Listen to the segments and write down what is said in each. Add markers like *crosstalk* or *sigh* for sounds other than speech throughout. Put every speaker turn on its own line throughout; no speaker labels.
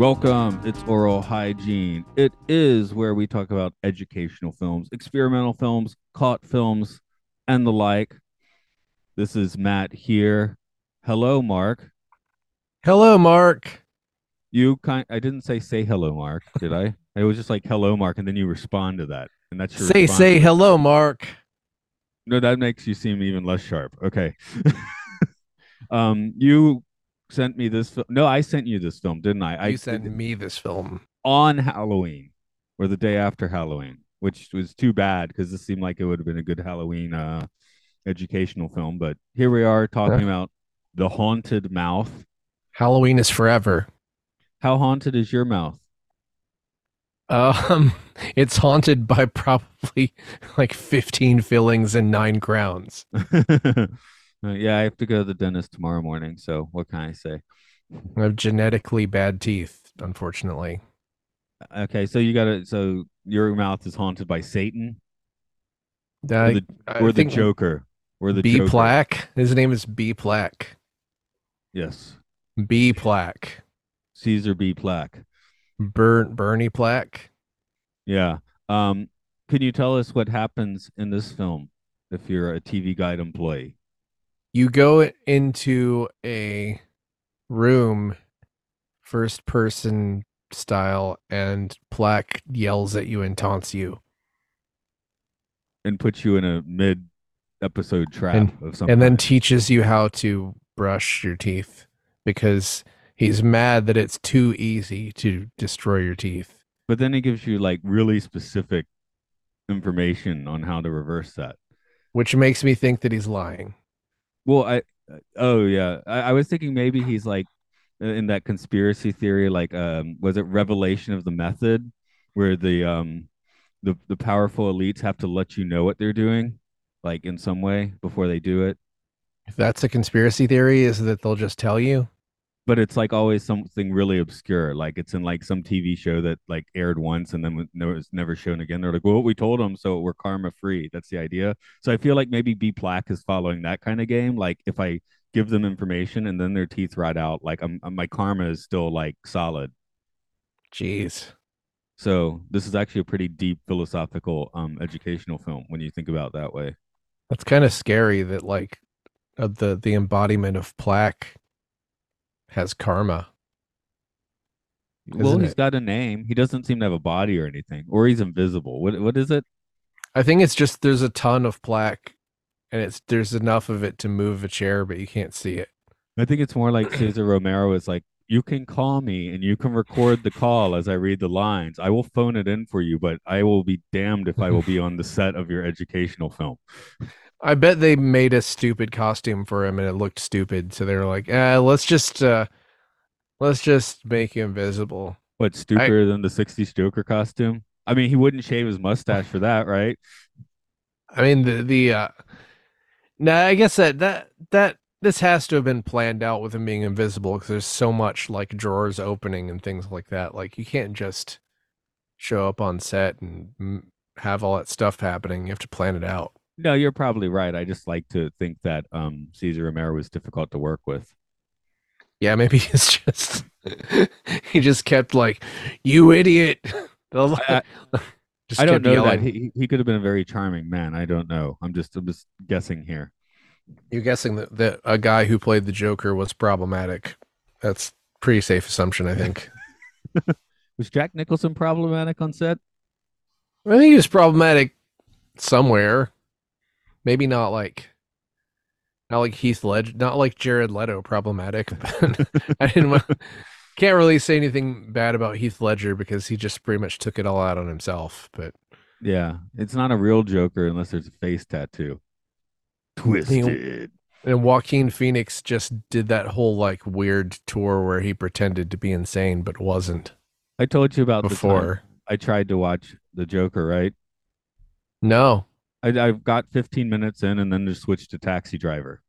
Welcome. It's Oral Hygiene. It is where we talk about educational films, experimental films, caught films, and the like. This is Matt here. Hello, Mark.
Hello, Mark.
You kind I didn't say say hello, Mark, did I? I was just like hello, Mark, and then you respond to that. And that's your
Say
response.
say hello, Mark.
No, that makes you seem even less sharp. Okay. *laughs* um, you sent me this film. No, I sent you this film, didn't I? I
You sent me this film.
on Halloween or the day after Halloween, which was too bad because this seemed like it would have been a good Halloween uh, educational film. But here we are talking about The Haunted Mouth.
Halloween is forever.
How haunted is your mouth?
Um, *laughs* it's haunted by probably *laughs* like 15 fillings and nine crowns. *laughs*
Uh, yeah, I have to go to the dentist tomorrow morning. So what can I say?
I have genetically bad teeth, unfortunately.
Okay, so you got to. So your mouth is haunted by Satan or
I,
the,
I
or the Joker or the
B
Joker.
plaque. His name is B plaque.
Yes,
B plaque.
Caesar B plaque.
Burn Bernie plaque.
Yeah. Um, can you tell us what happens in this film if you're a TV Guide employee?
You go into a room, first person style, and plaque yells at you and taunts you.
and puts you in a mid episode trap
And-
of some
and then teaches you how to brush your teeth because he's mad that it's too easy to destroy your teeth.
but then he gives you like really specific information on how to reverse that.
Which makes me think that he's lying.
Well, I oh yeah, I, I was thinking maybe he's like in that conspiracy theory, like um, was it Revelation of the Method, where the um the the powerful elites have to let you know what they're doing, like in some way before they do it.
If that's a conspiracy theory, is that they'll just tell you?
But it's like always something really obscure. Like it's in like some TV show that like aired once and then was never, was never shown again. They're like, well, we told them, so we're karma free. That's the idea. So I feel like maybe B Plaque is following that kind of game. Like if I give them information and then their teeth rot out, like I'm, my karma is still like solid.
Jeez.
So this is actually a pretty deep philosophical, um, educational film when you think about it that way.
That's kind of scary that like uh, the the embodiment of plaque has karma.
well, he's
it?
got a name. He doesn't seem to have a body or anything, or he's invisible. What what is it?
I think it's just there's a ton of plaque and it's there's enough of it to move a chair but you can't see it.
I think it's more like Cesar Romero is like, you can call me and you can record the call as I read the lines. I will phone it in for you, but I will be damned if I will be on the set of your educational film. *laughs*
I bet they made a stupid costume for him and it looked stupid. So they were like, eh, let's just uh let's just make him visible.
What, stupider than the 60s Joker costume? I mean, he wouldn't shave his mustache for that, right?
I mean the the uh no, I guess that that that this has to have been planned out with him being invisible because there's so much like drawers opening and things like that. Like you can't just show up on set and have all that stuff happening. You have to plan it out.
No, you're probably right. I just like to think that um, Cesar Romero was difficult to work with.
Yeah, maybe *laughs* it's just *laughs* he just kept like, "You idiot!" *laughs*
I- I don't know that. He, he could have been a very charming man. I don't know. I'm just I'm just guessing here.
You're guessing that, that a guy who played the Joker was problematic. That's pretty safe assumption, I think.
Was Jack Nicholson problematic on set?
I think he was problematic somewhere. Maybe not like not like Heath Ledger, not like Jared Leto problematic. *laughs* I didn't want, can't really say anything bad about Heath Ledger because he just pretty much took it all out on himself. But
Yeah, it's not a real Joker unless there's a face tattoo. Twisted.
And Joaquin Phoenix just did that whole like weird tour where he pretended to be insane but wasn't
I told you about
before.
I tried to watch the Joker, right?
No.
I, I got 15 minutes in and then just switched to Taxi Driver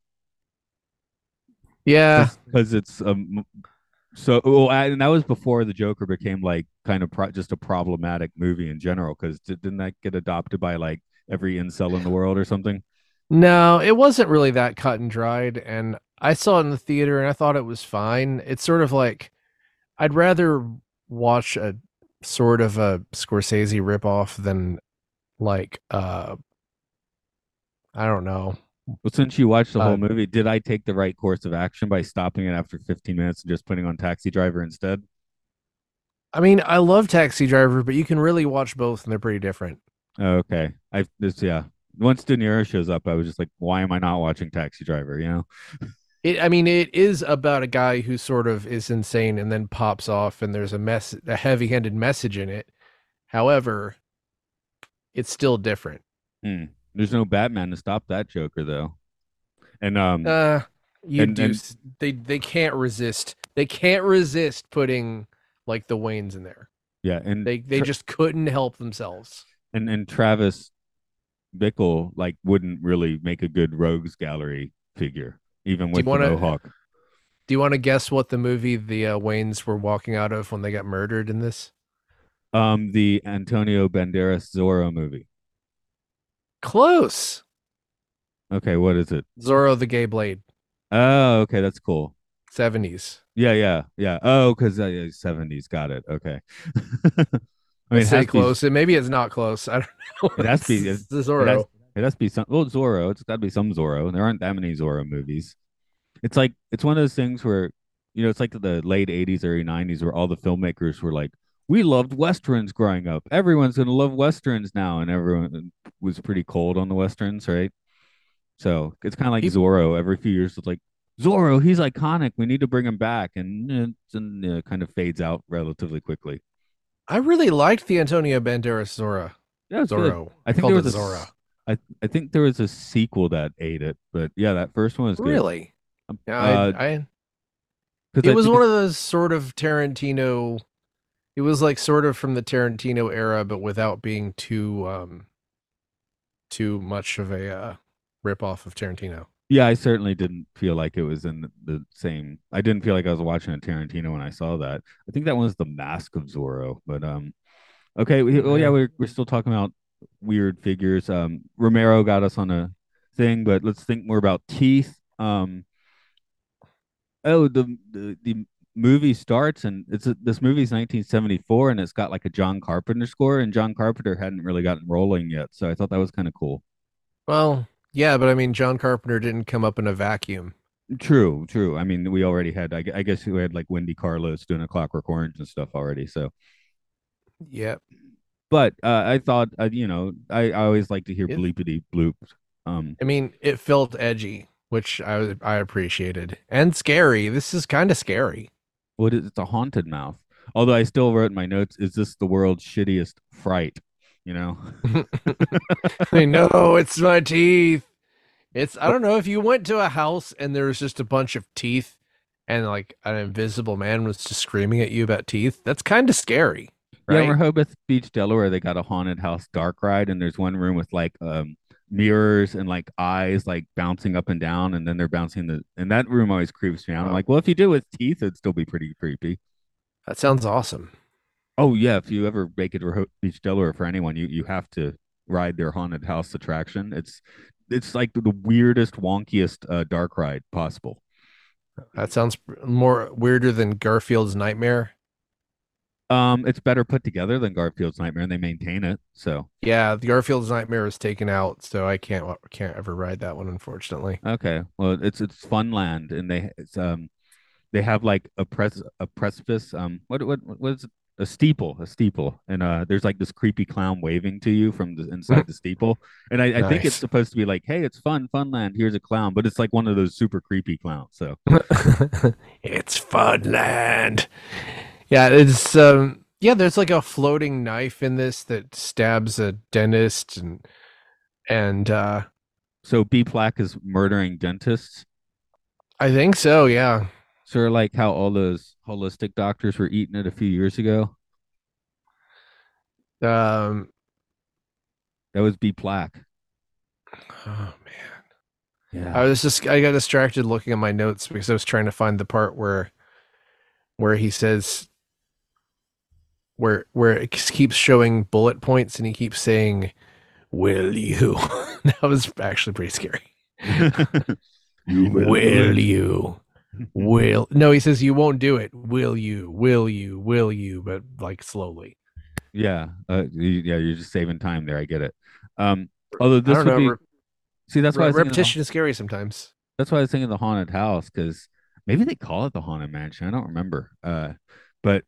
Yeah.
because it's um so well, I- and that was before the Joker became like kind of pro- just a problematic movie in general. Because didn't that get adopted by like every incel in the world or something?
No, it wasn't really that cut and dried. And I saw it in the theater and I thought it was fine. It's sort of like I'd rather watch a sort of a Scorsese ripoff than like uh I don't know.
Well, since you watched the whole
Uh,
movie, did I take the right course of action by stopping it after 15 minutes and just putting on Taxi Driver instead?
I mean, I love Taxi Driver, but you can really watch both and they're pretty different.
Oh, okay, I this yeah. Once De Niro shows up, I was just like, why am I not watching Taxi Driver? You know? *laughs*
It, I mean, it is about a guy who sort of is insane and then pops off, and there's a mess, a heavy-handed message in it. However, it's still different.
Hmm. There's no Batman to stop that Joker though. And um,
Uh, you
And-
do.
and-
they they can't resist. They can't resist putting like the Waynes in there.
yeah, and
They they
Tra-
just couldn't help themselves.
and and Travis Bickle like wouldn't really make a good rogues gallery figure, even with the
wanna-
mohawk.
Do you want to guess what the movie the uh, Waynes were walking out of when they got murdered in this?
Um, the Antonio Banderas Zorro movie.
Close.
Okay, what is it?
Zorro the Gay Blade,
Oh, okay, that's cool.
seventies.
Yeah, yeah, yeah. Oh, because uh, seventies. Got it. Okay. *laughs* I mean, it
say
to be,
close. and maybe it's not close. I don't *laughs* know.
It has to be-
It's the
it
Zorro.
has, it has to be some. Well, Zorro. It's got to be some Zorro. There aren't that many Zorro movies. It's like it's one of those things where you know it's like the late '80s, early '90s, where all the filmmakers were like, "We loved westerns growing up. Everyone's gonna love westerns now," and everyone was pretty cold on the westerns, right? So it's kind of like
Peop-
Zorro. Every few years, it's like Zorro. He's iconic. We need to bring him back, and it and, uh, kind of fades out relatively quickly.
I really liked the Antonio Banderas Zorro.
Yeah, it's good.
Zorro.
I think
Called
there
it
was a
Zorro.
I I think there was a sequel that ate it, but yeah, that first one was good.
Really?
Um,
Yeah,
uh,
I, I it
I
was one of those sort of Tarantino. It was like sort of from the Tarantino era, but without being too um too much of a uh, rip off of Tarantino.
Yeah, I certainly didn't feel like it was in the, same. I didn't feel like I was watching a Tarantino when I saw that. I think that one was the Mask of Zorro. But um, okay. We, well, yeah,
Yeah.
we're we're still talking about weird figures. Um, Romero got us on a thing, but let's think more about teeth. Um, oh, the the, the movie starts and it's a, this movie's 1974 and it's got like a John Carpenter score and John Carpenter hadn't really gotten rolling yet, so I thought that was kind of cool.
Well, yeah, but I mean, John Carpenter didn't come up in a vacuum.
True, true. I mean, we already had. I, I guess we had like Wendy Carlos doing a Clockwork Orange and stuff already. So,
Yeah,
but uh, I thought, uh, you know, I, I always like to hear
It-
bleepity bloop. Um,
I mean, it felt edgy, which I I appreciated, and scary. This is kind of scary.
What is it's a haunted mouth? Although I still wrote in my notes, is this the world's shittiest fright? You know, *laughs*
I know it's my teeth. It's I don't know if you went to a house and there was just a bunch of teeth and like an invisible man was just screaming at you about teeth. That's kind of scary,
yeah.
right?
Rehoboth Beach, Delaware, they got a haunted house dark ride, and there's one room with like um mirrors and like eyes like bouncing up and down, and then they're bouncing the. And that room always creeps me out. I'm like, well, if you do it with teeth, it'd still be pretty creepy.
that sounds awesome.
Oh yeah, if you ever make it to Beach, Delaware, for anyone, you you have to ride their haunted house attraction. It's it's like the weirdest, wonkiest uh, dark ride possible.
That sounds more weirder than Garfield's Nightmare.
Um, it's better put together than Garfield's Nightmare, and they maintain it. So
Yeah, the Garfield's Nightmare is taken out, so I can't can't ever ride that one, unfortunately.
okay, well, it's it's fun land, and they it's um they have like a press a precipice. Um, what what what is it? A steeple, a steeple, and uh, there's like this creepy clown waving to you from the inside the *laughs* steeple, and I, I think it's supposed to be like, hey, it's fun, Funland. Here's a clown, but it's like one of those super creepy clowns. So *laughs*
it's Funland. Yeah, it's um yeah, there's like a floating knife in this that stabs a dentist and and uh
So B plaque is murdering dentists.
I think so. Yeah.
Sort of like how all those holistic doctors were eating it a few years ago.
Um.
That was B plaque.
Oh man.
Yeah.
I was just I got distracted looking at my notes because I was trying to find the part where where he says where where it keeps showing bullet points and he keeps saying will you *laughs* that was actually pretty scary will *laughs* you will no he says you won't do it will you will you will you but like slowly
Yeah. Uh, you- yeah. You're just saving time there. I get it. Um. Although this would
know
be
re-
see that's why
re-
was thinking the-
repetition is scary sometimes
that's why I was thinking the haunted house because maybe they call it the haunted mansion. I don't remember. Uh, but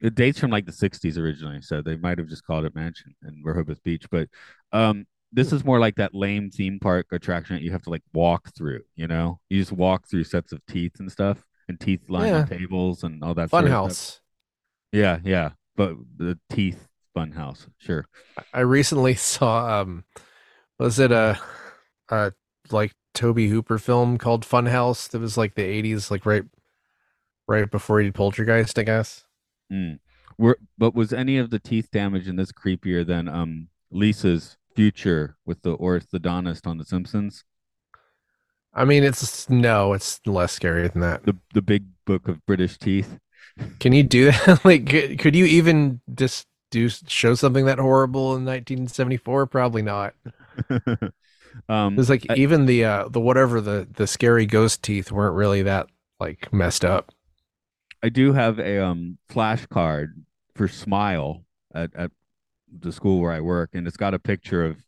it dates from like the '60s originally, so they might have just called it mansion in Rehoboth Beach. But um, this is more like that lame theme park attraction that you have to like walk through. You know, you just walk through sets of teeth and stuff, and teeth lying on tables and all that.
fun
sort of stuff. Yeah, yeah. But the teeth fun house, sure.
I recently *laughs* saw um was it a a like Tobe Hooper film called Funhouse that was like the 80s like right right before he did Poltergeist I guess.
Mm. Were but was any of the teeth damage in this creepier than um Lisa's future with the orthodontist on The Simpsons?
I mean it's no, it's less scary than that.
The the big book of British teeth. *laughs*
Can you do that? *laughs* like could, could you even just do show something that horrible in 1974? Probably not. *laughs*
um
It's like
I-
even the uh the whatever the the scary ghost teeth weren't really that like messed up.
I do have a um flashcard for Smile at, at the school where I work, and it's got a picture of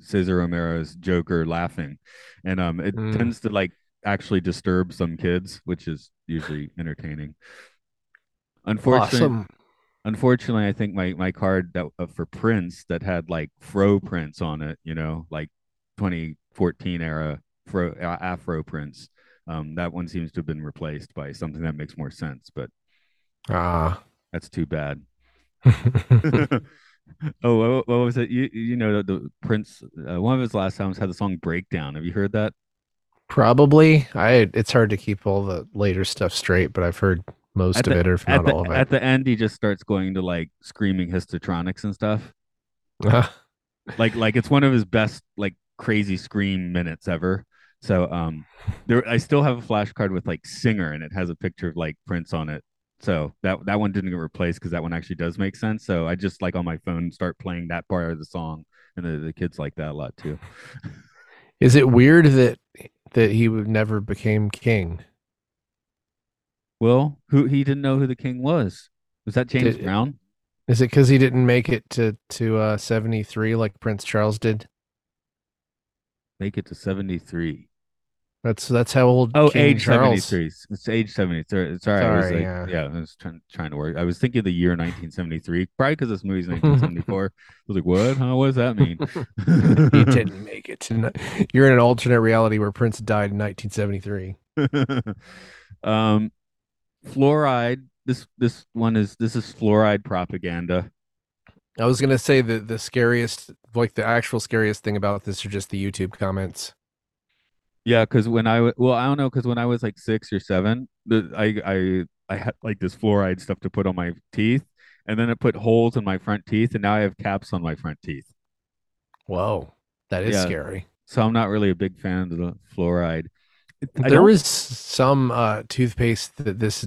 Cesar Romero's Joker laughing, and um it
Mm.
tends to like actually disturb some kids, which is usually entertaining. Unfortunately,
Awesome.
unfortunately, I think my my card that uh, for Prince that had like fro prints on it, you know, like 2014 era fro uh, Afro Prince. Um, that one seems to have been replaced by something that makes more sense, but
Ah.
that's too bad. *laughs* *laughs* oh, what, was it? You you know the, the Prince. Uh, one of his last albums had the song "Breakdown." Have you heard that?
Probably. I it's hard to keep all the later stuff straight, but I've heard most
At
of
the-
it, or if not
the
all of it.
at the end, he just starts going to like screaming histotronics and stuff.
Ah,
like like it's one of his best like crazy scream minutes ever. So um there I still have a flashcard with like singer and it has a picture of like Prince on it. So that that one didn't get replaced because that one actually does make sense. So I just like on my phone start playing that part of the song and the, the kids like that a lot too.
Is it weird that that he would never became king?
Well, who he didn't know who the king was. Was that James
Did-
Brown?
Is it because he didn't make it to to uh, seventy three like Prince Charles did?
Make it to 73.
That's that's how old.
Oh,
King
age 73. It's age 73. Sorry, I was
Sorry,
like,
yeah.
yeah. I was trying trying to work. I was thinking the year 1973, probably because this movie's *laughs* 1974. I was like, what? Huh? What does that mean? *laughs* *laughs*
he didn't make it. To, you're in an alternate reality where Prince died in 1973.
um, fluoride. This this one is this is fluoride propaganda.
I was gonna say that the scariest, like the actual scariest thing about this are just the YouTube comments.
Yeah, because when I well, I don't know, because when I was like six or seven, the I I I had like this fluoride stuff to put on my teeth, and then it put holes in my front teeth, and now I have caps on my front teeth.
Whoa, that is
Yeah.
scary.
So I'm not really a big fan of the fluoride. I
there was some uh, toothpaste that this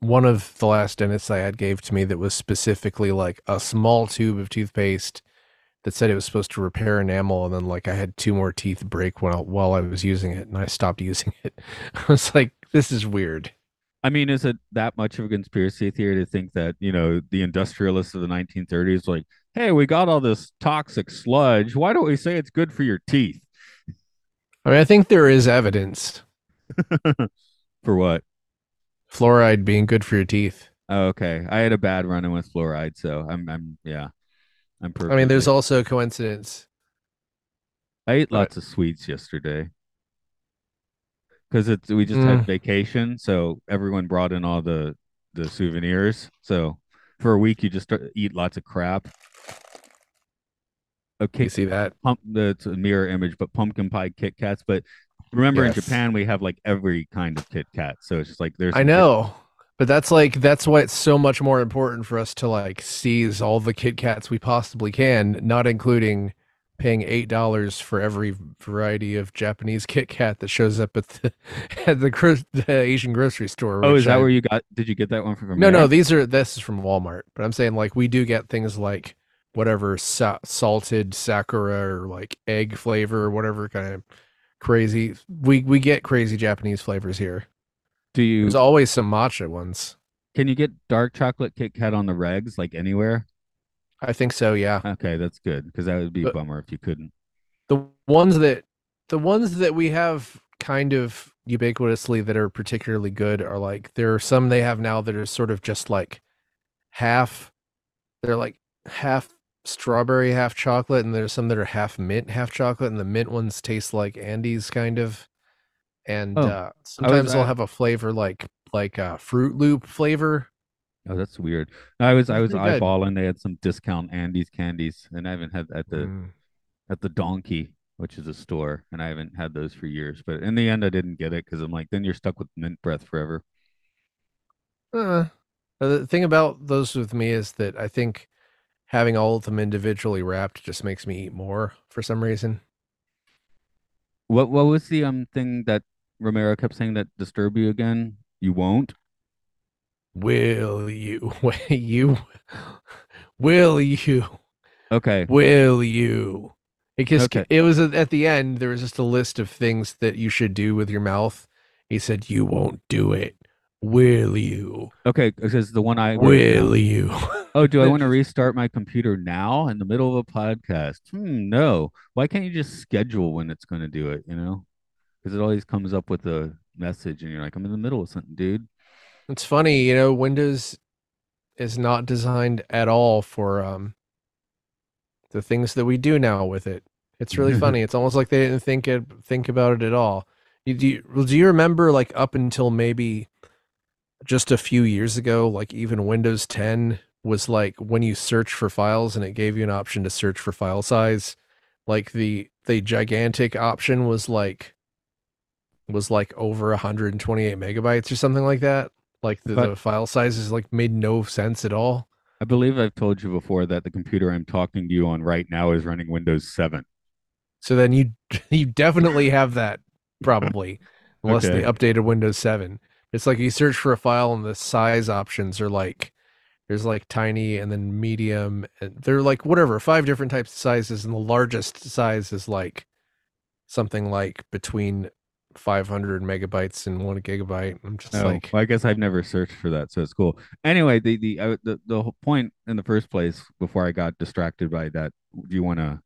one of the last dentists I had gave to me that was specifically like a small tube of toothpaste that said it was supposed to repair enamel, and then like I had two more teeth break while while I was using it, and I stopped *laughs* using it. I was like, this is weird.
I mean, is it that much of a conspiracy theory to think that, you know, the industrialists of the 1930s, like, hey, we got all this toxic sludge. Why don't we say it's good for your teeth?
I mean, I think there is evidence *laughs*
For what?
fluoride being good for your teeth.
Oh, okay. I had a bad run in with fluoride, so I'm, I'm, yeah, I'm perfect.
I mean, there's also a coincidence.
I ate lots of sweets yesterday because it's we just
Mm.
had vacation, so everyone brought in all the the souvenirs. So for a week, you just start, eat lots of crap. Okay,
You see that?
pump it's a mirror image, but pumpkin pie Kit Kats. But remember, in Japan, we have like every kind of Kit Kat. So it's just like there's.
I know. But that's like that's why it's so much more important for us to like seize all the Kit Kats we possibly can, not including paying eight dollars for every variety of Japanese Kit Kat that shows up at the *laughs* at the, gro- the Asian grocery store.
Oh, is that
I-
where you got? Did you get that one from?
No, no, these are this is from Walmart. But I'm saying like we do get things like whatever sa- salted sakura or like egg flavor or whatever kind of crazy. We we get crazy Japanese flavors here.
Do you?
There's always some matcha ones.
Can you get dark chocolate Kit Kat on the regs like anywhere?
I think so, yeah.
Okay, that's good because that would be a bummer if you couldn't.
The ones that the ones that we have kind of ubiquitously that are particularly good are like there are some they have now that are sort of just like half they're like half strawberry, half chocolate, and there's some that are half mint, half chocolate, and the mint ones taste like Andes kind of. And
Oh,
uh sometimes they'll
uh,
have a flavor like like a Fruit Loop flavor.
Oh, that's weird. I was I was
pretty good.
eyeballing. They had some discount Andes candies, and I haven't had at the
Mm.
at the Donkey, which is a store, and I haven't had those for years. But in the end, I didn't get it because I'm like, then you're stuck with mint breath forever.
Uh, the thing about those with me is that I think having all of them individually wrapped just makes me eat more for some reason.
What what was the um thing that Romero kept saying that disturbed you again? You won't.
Will you? *laughs* you? Will you?
Okay.
Will you? Because
Okay.
it was at at the end. There was just a list of things that you should do with your mouth. He said, "You won't do it. Will you?
Okay, because the one I
Will you?" *laughs*
Oh, do I want to *laughs* restart my computer now in the middle of a podcast? Hmm, no. Why can't you just schedule when it's going to do it, you know? Because it always comes up with a message and you're like, I'm in the middle of something, dude.
It's funny, you know, Windows is not designed at all for um the things that we do now with it. It's really *laughs* funny. It's almost like they didn't think it think about it at all. You, do you, do you remember like up until maybe just a few years ago, like even Windows 10 was like when you search for files and it gave you an option to search for file size, like the the gigantic option was like was like over 128 megabytes or something like that. Like the, the file sizes like made no sense at all.
I believe I've told you before that the computer I'm talking to you on right now is running Windows 7.
So then you *laughs* you definitely have that *laughs* probably unless
Okay.
they updated Windows 7. It's like you search for a file and the size options are like there's like tiny and then medium and they're like whatever, five different types of sizes and the largest size is like something like between 500 megabytes and 1 gigabyte. I'm just
Oh,
like
well, I guess I've never searched for that, so it's cool. Anyway, the the uh, the the whole point in the first place, before I got distracted by that, do you want to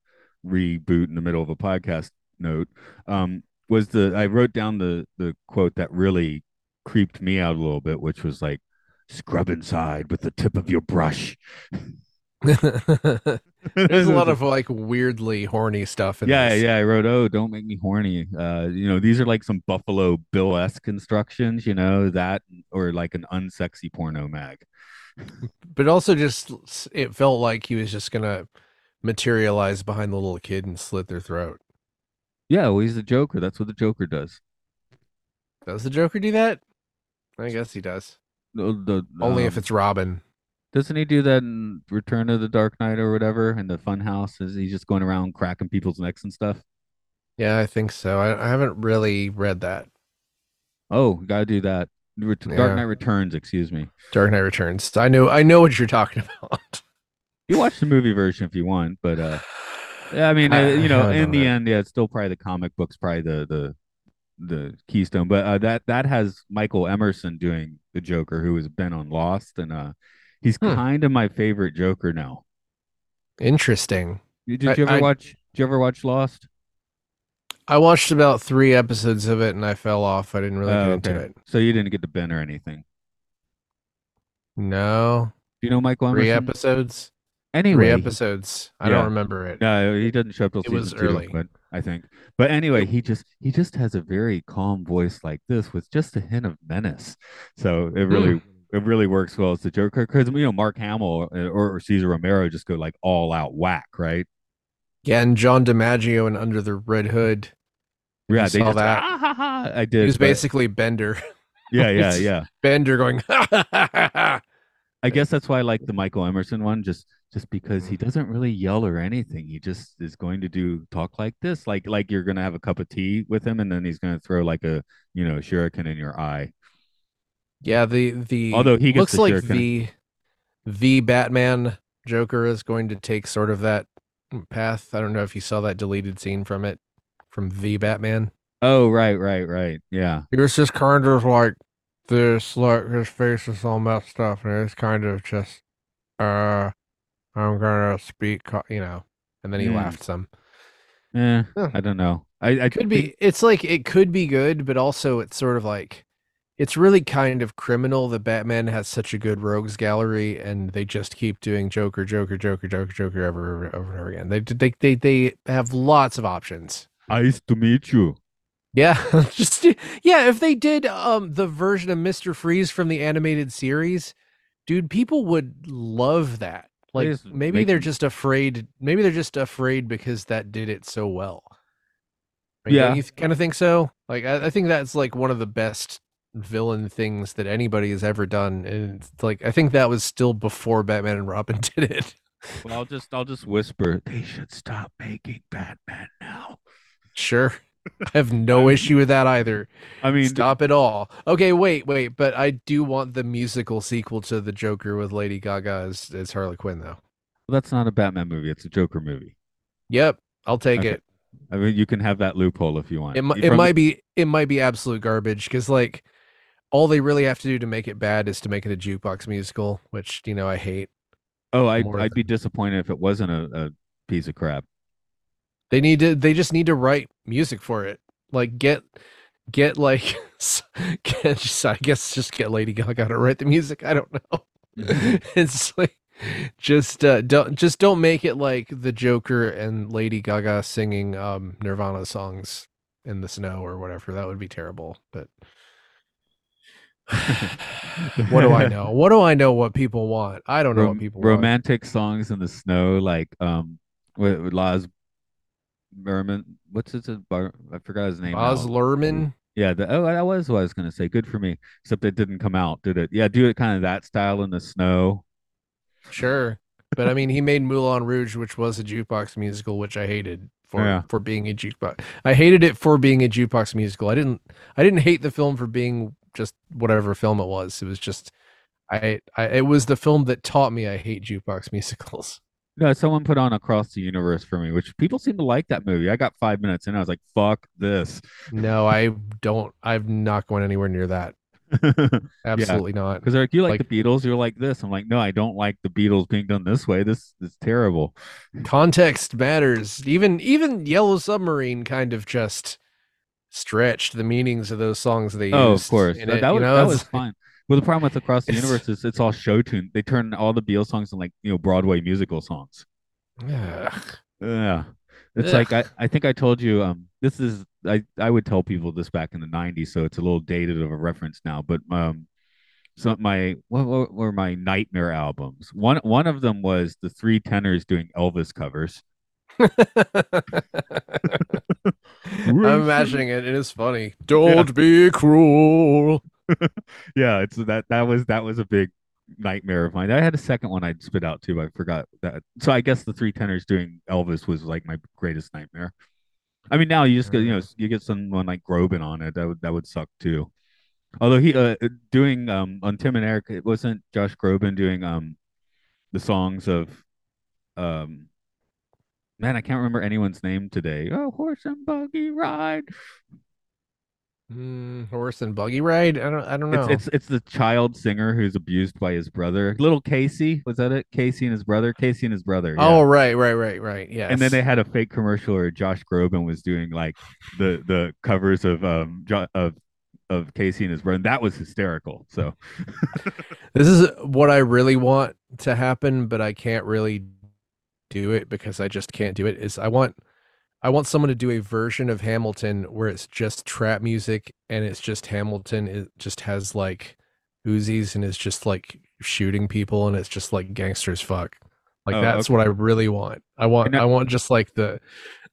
reboot in the middle of a podcast note? Um, was the I wrote down the the quote that really creeped me out a little bit, which was like, "Scrub inside with the tip of your brush." *laughs*
There's a lot of *laughs* like weirdly horny stuff in
yeah,
this.
yeah. Yeah. I wrote, "Oh, don't make me horny." Uh, you know, these are like some Buffalo Bill esque instructions. You know that, or like an unsexy porno mag.
But also just it felt like he was just gonna materialize behind the little kid and slit their throat.
Yeah, well, he's the Joker. That's what the Joker does.
Does the Joker do that? I guess he does.
The,
Only if
um,
it's Robin.
doesn't he do that in Return of the Dark Knight or whatever in the Fun House? Is he just going around cracking people's necks and stuff?
Yeah, I think so. I, I haven't really read that.
Oh, gotta do that. Ret-
Yeah.
Dark Knight Returns, excuse me.
Dark Knight Returns. I know I know what you're talking *laughs* about.
You watch the movie version if you want, but uh, yeah, I mean, uh, *sighs*
I-
you know,
I
in the
know.
end, yeah, it's still probably the comic books, probably the the the keystone. But uh, that that has Michael Emerson doing the Joker, who has been on Lost, and uh, he's
Hmm.
kind of my favorite Joker now.
Interesting.
Did, did
I-
you ever
I-
watch? Did you ever watch Lost?
I watched about three episodes of it and I fell off. I didn't really
Oh,
get into it.
So you didn't get to Ben or anything.
No.
Do you know Michael
Three episodes.
Anyway,
Three episodes. I
Yeah.
don't remember it.
No, he doesn't show up till
It
season
was
two,
early.
but I think. But anyway, he just he just has a very calm voice like this with just a hint of menace. So it really
Hmm.
it really works well as the Joker because you know Mark Hamill uh, or, or Cesar Romero just go like all out whack, right?
Yeah, and John DiMaggio and Under the Red Hood.
Yeah, they
saw
just
that?
"Ah, ha, ha." I
He was
but-
basically Bender.
yeah, yeah, *laughs* yeah.
Bender going. *laughs*
I guess that's why I like the Michael Emerson one, just just because he doesn't really yell or anything. He just is going to do talk like this, like like you're gonna have a cup of tea with him, and then he's gonna throw like a you know shuriken in your eye.
yeah, the the
Although he gets
looks like
shuriken.
the the Batman Joker is going to take sort of that path. I don't know if you saw that deleted scene from it from the Batman.
Oh, right, right, right. Yeah,
He was just kind of like this, like his face is all messed up, and it's kind of just, uh, I'm gonna speak, you know. And then he
Hmm.
laughed some.
eh,
Yeah.
I don't know. I, I
Could be. It's like it could be good, but also it's sort of like it's really kind of criminal that Batman has such a good rogues gallery, and they just keep doing Joker, Joker, Joker, Joker, Joker over, over, over and over again. They they they they have lots of options.
Nice to meet you.
Yeah, *laughs* just yeah. If they did um the version of Mister Freeze from the animated series, dude, people would love that. Like maybe they're
them-
just afraid. Maybe they're just afraid because that did it so well. Right?
Yeah.
You kind of think so? Like I, I think that's like one of the best villain things that anybody has ever done, and it's like I think that was still before Batman and Robin *laughs* did it.
Well, I'll just I'll just whisper. They should stop making Batman now.
Sure. I have no issue with that either.
I mean,
Stop it all. Okay, wait, wait, but I do want the musical sequel to The Joker with Lady Gaga as, as Harley Quinn, though.
Well, that's not a Batman movie. It's a Joker movie.
Yep, I'll take
Okay.
it.
I mean, you can have that loophole if you want.
It, it might be it might be absolute garbage because like all they really have to do to make it bad is to make it a jukebox musical, which you know I hate.
Oh, I'd, I'd be disappointed if it wasn't a, a piece of crap.
They need to they just need to write music for it. Like get get like *laughs* get just, I guess just get Lady Gaga to write the music. I don't know. *laughs* it's like just uh don't just don't make it like the Joker and Lady Gaga singing um Nirvana songs in the snow or whatever. That would be terrible. But *sighs* what do I know? *laughs* What do I know what people want? I don't know
Rom-
what people want.
romantic songs in the snow, like um, with, with Laz Berman. What's his? Bar, I forgot his name.
Oz. Luhrmann.
Yeah, the, oh, that was what I was gonna say. Good for me. Except it didn't come out, did it? Yeah, do it kind of that style in the snow.
Sure. But I mean, he made Moulin Rouge, which was a jukebox musical, which I hated for
Yeah.
for being a jukebox. I hated it for being a jukebox musical. I didn't I didn't hate the film for being just whatever film it was. It was just I, I it was the film that taught me I hate jukebox *laughs* musicals.
No, someone put on Across the Universe for me, which people seem to like that movie. I got five minutes in, I was like, "Fuck this."
No, I don't. I'm not going anywhere near that. *laughs* Absolutely not.
Because they're like, you like,
Like-
the Beatles, you're like this. I'm like, no, I don't like the Beatles being done this way. This is terrible.
Context matters. Even even Yellow Submarine kind of just stretched the meanings of those songs they used.
Oh, of course. That,
it,
that
you
was,
know,
that was fine. Well, the problem with Across the
It's-
Universe is it's all show tune. They turn all the Beatles songs into like you know Broadway musical songs.
Ugh.
Yeah, it's
Ugh.
like I, I think I told you. Um, this is I I would tell people this back in the '90s, so it's a little dated of a reference now. But um, so my what, what were my nightmare albums? One one of them was the Three Tenors doing Elvis covers. *laughs*
I'm imagining it. It is funny. Don't be cruel. *laughs*
yeah, it's that that was that was a big nightmare of mine. I had a second one I'd spit out too. but I forgot that. So I guess the three tenors doing Elvis was like my greatest nightmare. I mean, now you just get you know you get someone like Groban on it. That would that would suck too. Although he uh doing um on Tim and Eric, it wasn't Josh Groban doing um the songs of um man I can't remember anyone's name today. Oh, horse and buggy ride.
Mm, horse and buggy ride. I don't. I don't know.
It's, it's it's the child singer who's abused by his brother. Little Casey, was that it? Casey and his brother. Casey and his brother. yeah.
Oh right, right, right, right. Yeah.
and then they had a fake commercial where Josh Groban was doing like the the covers of um Jo- of of Casey and his brother. And that was hysterical. So *laughs*
This is what I really want to happen, but I can't really do it because I just can't do it. Is I want I want someone to do a version of Hamilton where it's just trap music and it's just Hamilton. It just has like Uzis and it's just like shooting people and it's just like gangsters fuck. Like
Oh,
that's what I really want. I want
that-
I want just like the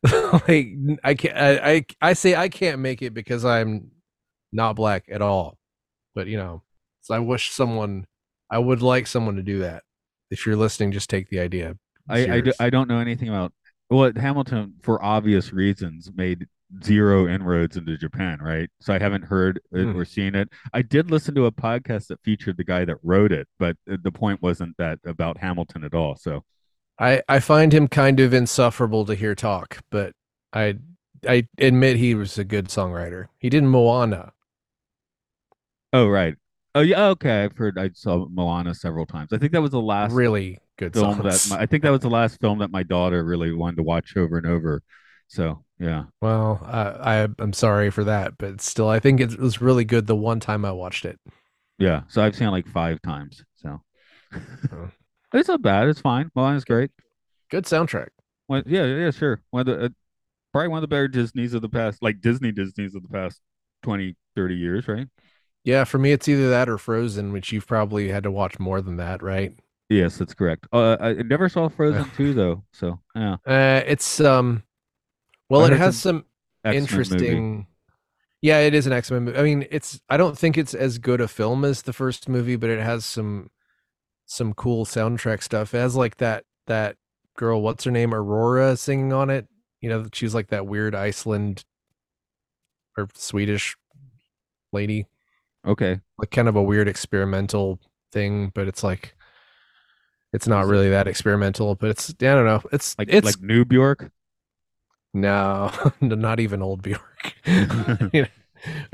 *laughs* like I can't I, I I say I can't make it because I'm not black at all. But you know, so I wish someone I would like someone to do that. If you're listening, just take the idea.
I I, do. I don't know anything about well Hamilton for obvious reasons made zero inroads into Japan, right? So I haven't heard it
Hmm.
or seen it. I did listen to a podcast that featured the guy that wrote it, but uh, the point wasn't that about Hamilton at all. So
I I find him kind of insufferable to hear talk, but I I admit he was a good songwriter. He did Moana.
oh right. Oh yeah, okay. I've heard I saw Moana several times. I think that was the last
Really good
film
songs.
that my, I think that was the last film that my daughter really wanted to watch over and over. So yeah.
Well, uh, I I'm sorry for that, but still, I think it was really good the one time I watched it.
Yeah, so I've seen it like five times. So
Oh. *laughs*
it's not bad. It's fine. Moana's great.
Good soundtrack.
One, yeah, yeah, sure. One of the uh, probably one of the better Disney's of the past, like Disney Disney's of the past 20, 30 years, right?
Yeah, for me, it's either that or Frozen, which you've probably had to watch more than that, right?
Yes, that's correct. Uh, I never saw Frozen *laughs* two though, so yeah.
Uh, it's um, well, it has some
X-Men movie.
interesting. Yeah, it is an X Men. Movie. I mean, it's. I don't think it's as good a film as the first movie, but it has some some cool soundtrack stuff. It has like that that girl, what's her name, Aurora, singing on it. You know, she's like that weird Iceland or Swedish lady,
Okay,
like kind of a weird experimental thing, but it's like it's not really that experimental. But it's I don't know. It's
like
it's
like New Bjork.
no, *laughs* not even old Bjork. *laughs* *laughs* You know,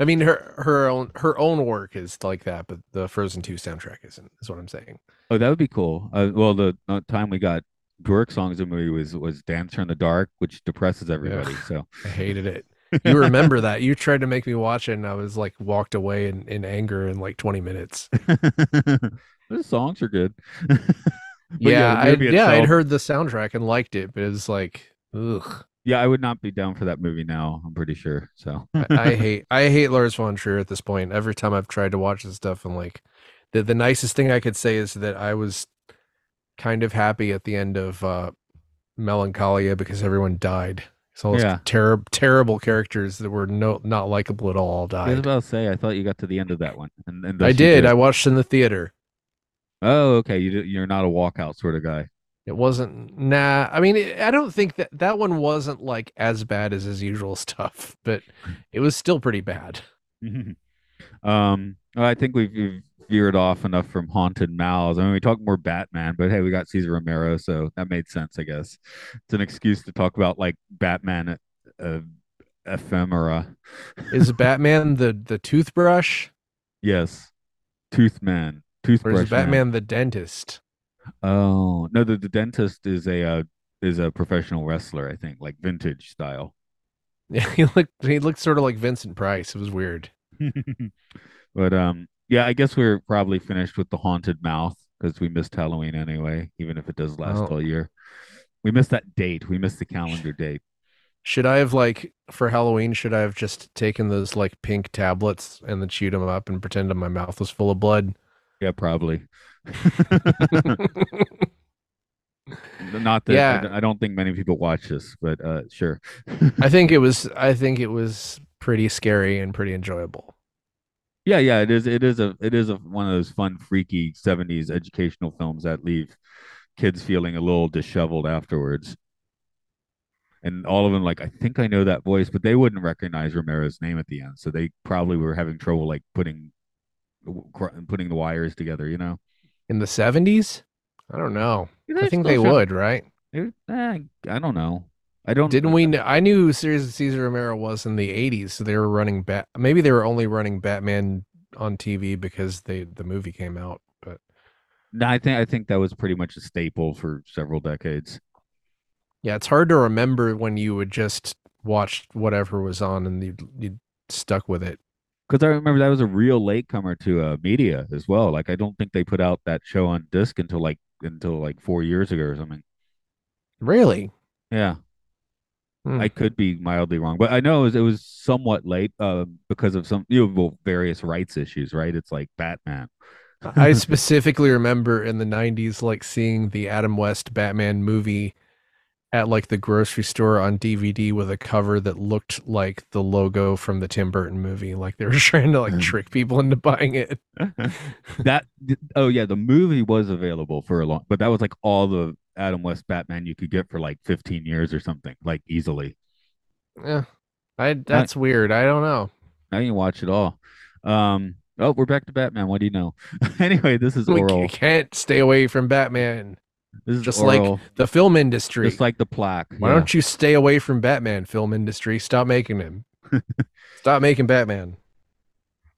I mean, her her own her own work is like that, but the Frozen Two soundtrack isn't. Is what I'm saying.
Oh, that would be cool. Uh, well, the uh, time we got Bjork songs in the movie was was Dancer in the Dark, which depresses everybody. So
I hated it. You remember that? You tried to make me watch it, and I was like walked away in, in anger in like 20 minutes.
the songs are good. *laughs*
Yeah, I
movie
yeah, I'd heard the soundtrack and liked it, but it was like, ugh.
Yeah, I would not be down for that movie now. I'm pretty sure. So
I, I *laughs* hate I hate Lars von Trier at this point. Every time I've tried to watch this stuff, I'm like, the the nicest thing I could say is that I was kind of happy at the end of uh, Melancholia because everyone died. So all those
Yeah.
terrible terrible characters that were no not likable at all all
I was
died.
about to say, I thought you got to the end of that one, and, and
I did. I watched in the theater.
Oh, okay. You you're not a walkout sort of guy.
It wasn't nah. I mean, it, I don't think that that one wasn't like as bad as his usual stuff, but it was still pretty bad. *laughs*
um, I think we've, we've veered off enough from haunted mouths. I mean, we talk more Batman, but hey, we got Cesar Romero, so that made sense, I guess. It's an excuse to talk about like Batman uh, ephemera.
Is Batman the the toothbrush *laughs*
yes, Toothman,
or
toothbrush.
is
Man.
Batman the dentist?
Oh no, the, the dentist is a uh, is a professional wrestler, I think, like vintage style.
Yeah, *laughs* he looked he looked sort of like Vincent Price. It was weird. *laughs*
but um, yeah, I guess we're probably finished with the haunted mouth because we missed Halloween anyway, even if it does last
Oh.
all year. We missed that date. We missed the calendar date.
Should I have like for Halloween? Should I have just taken those like pink tablets and then chewed them up and pretended my mouth was full of blood?
Yeah, probably. *laughs* *laughs* Not that
Yeah.
I, don't think many people watch this, but uh, sure.
I *laughs* think it was. I think it was pretty scary and pretty enjoyable.
Yeah, yeah, it is. It is a. It is a one of those fun, freaky '70s educational films that leave kids feeling a little disheveled afterwards. And all of them, like, I think I know that voice, but they wouldn't recognize Romero's name at the end, so they probably were having trouble like putting putting the wires together. You know,
In the seventies, I don't know. I think they would, right?
Eh, I don't know. I don't.
Didn't we? kn- I knew Series Cesar Romero was in the '80s, so they were running Bat. Maybe they were only running Batman on TV because they the movie came out. But
No, I think I think that was pretty much a staple for several decades.
yeah, it's hard to remember when you would just watch whatever was on and you you stuck with it.
Because I remember that was a real latecomer to uh, media as well. Like I don't think they put out that show on disc until like until like four years ago or something.
Really?
Yeah,
Hmm.
I could be mildly wrong, but I know it was, it was somewhat late uh, because of some you know well, various rights issues. Right? It's like Batman.
I *laughs* specifically remember in the 90s like seeing the Adam West Batman movie at like the grocery store on DVD with a cover that looked like the logo from the Tim Burton movie. Like they were *laughs* trying to like trick people into buying it. *laughs*
that oh yeah, the movie was available for a long, but that was like all the Adam West Batman you could get for like 15 years or something, like easily.
Yeah, I that's I, weird. I don't know.
I didn't watch it all. Um, oh, we're back to Batman. What do you know? *laughs* anyway, this is
we
oral.
can't stay away from Batman.
This is
just
oral.
like the film industry.
Just like the plaque.
Why yeah. don't you stay away from Batman, film industry? Stop making him. *laughs* Stop making Batman.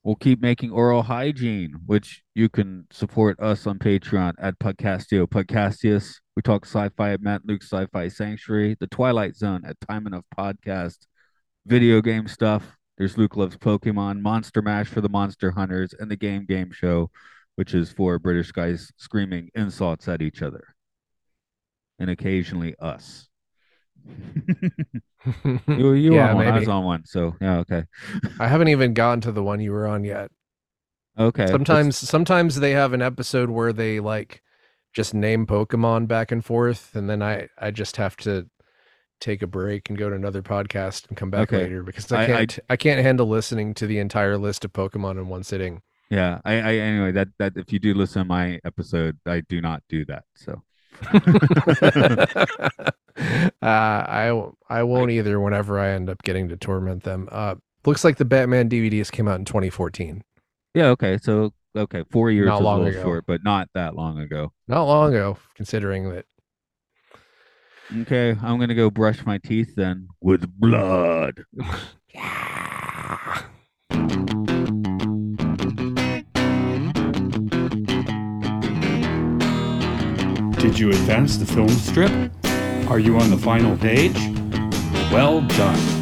We'll keep making oral hygiene, which you can support us on Patreon at Podcastio Podcastius. We talk sci-fi at Matt Luke Sci-Fi Sanctuary, The Twilight Zone at Time Enough Podcast, video game stuff. There's Luke Loves Pokemon, Monster Mash for the Monster Hunters, and the Game Game Show, which is for British guys screaming insults at each other and occasionally us. *laughs* you you yeah, on one. I was on one, so yeah, okay.
I haven't even gotten to the one you were on yet.
Okay.
Sometimes sometimes they have an episode where they like just name Pokemon back and forth, and then I I just have to take a break and go to another podcast and come back okay. later because I can't I, I, I, can't handle listening to the entire list of Pokemon in one sitting.
Yeah, I, I anyway that that if you do listen to my episode, I do not do that. So *laughs*
uh, I I won't either. Whenever I end up getting to torment them, uh, looks like the Batman DVDs came out in 2014.
Yeah. Okay. So okay, four years not long ago. short, but not that long ago.
Not long ago, considering that.
Okay, I'm gonna go brush my teeth then with blood. *laughs*
yeah.
Did you advance the film strip? Are you on the final page? Well done.